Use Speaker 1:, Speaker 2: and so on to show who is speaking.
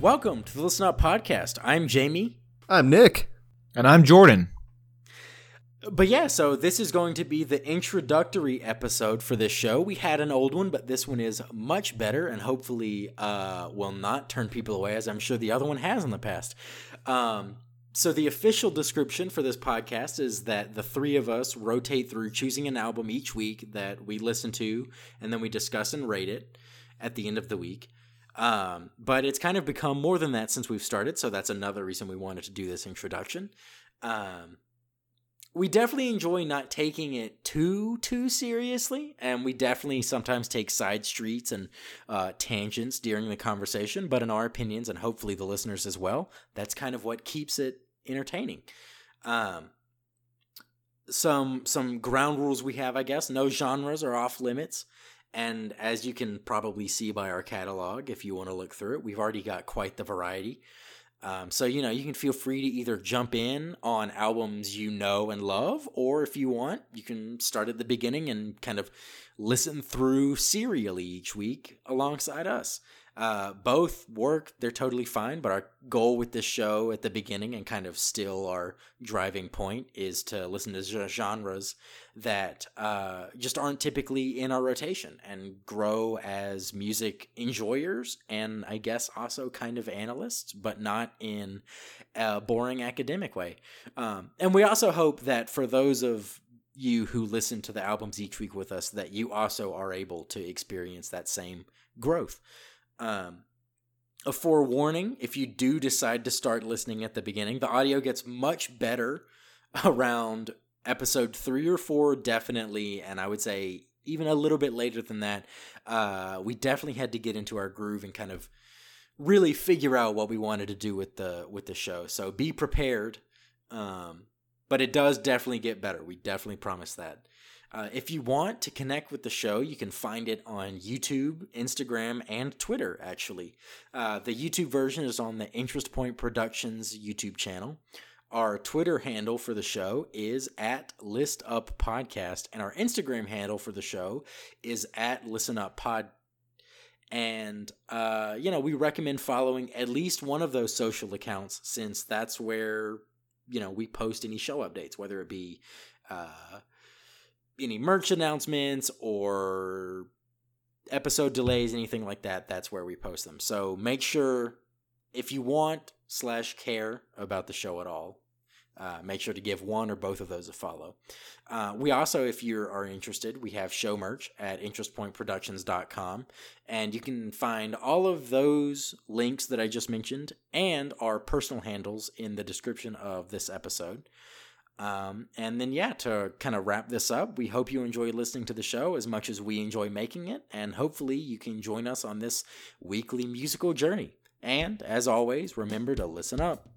Speaker 1: Welcome to the Listen Up Podcast. I'm Jamie.
Speaker 2: I'm Nick.
Speaker 3: And I'm Jordan.
Speaker 1: But yeah, so this is going to be the introductory episode for this show. We had an old one, but this one is much better and hopefully uh, will not turn people away, as I'm sure the other one has in the past. Um, so, the official description for this podcast is that the three of us rotate through choosing an album each week that we listen to, and then we discuss and rate it at the end of the week. Um, but it's kind of become more than that since we've started, so that's another reason we wanted to do this introduction. Um, we definitely enjoy not taking it too too seriously, and we definitely sometimes take side streets and uh, tangents during the conversation. But in our opinions, and hopefully the listeners as well, that's kind of what keeps it entertaining. Um, some some ground rules we have, I guess. No genres are off limits. And as you can probably see by our catalog, if you want to look through it, we've already got quite the variety. Um, so, you know, you can feel free to either jump in on albums you know and love, or if you want, you can start at the beginning and kind of listen through serially each week alongside us. Uh, both work, they're totally fine, but our goal with this show at the beginning and kind of still our driving point is to listen to genres that uh, just aren't typically in our rotation and grow as music enjoyers and I guess also kind of analysts, but not in a boring academic way. Um, and we also hope that for those of you who listen to the albums each week with us, that you also are able to experience that same growth. Um, a forewarning if you do decide to start listening at the beginning, the audio gets much better around episode three or four, definitely. And I would say even a little bit later than that, uh, we definitely had to get into our groove and kind of really figure out what we wanted to do with the with the show. So be prepared. Um, but it does definitely get better. We definitely promise that. Uh, if you want to connect with the show, you can find it on YouTube, Instagram, and Twitter, actually. Uh, the YouTube version is on the Interest Point Productions YouTube channel. Our Twitter handle for the show is at List Up Podcast, and our Instagram handle for the show is at Listen Up Pod. And, uh, you know, we recommend following at least one of those social accounts since that's where, you know, we post any show updates, whether it be uh, any merch announcements or episode delays, anything like that, that's where we post them. So make sure if you want slash care about the show at all, uh, make sure to give one or both of those a follow. Uh, we also, if you are interested, we have show merch at interestpointproductions.com. And you can find all of those links that I just mentioned and our personal handles in the description of this episode. Um, and then, yeah, to kind of wrap this up, we hope you enjoy listening to the show as much as we enjoy making it. And hopefully, you can join us on this weekly musical journey. And as always, remember to listen up.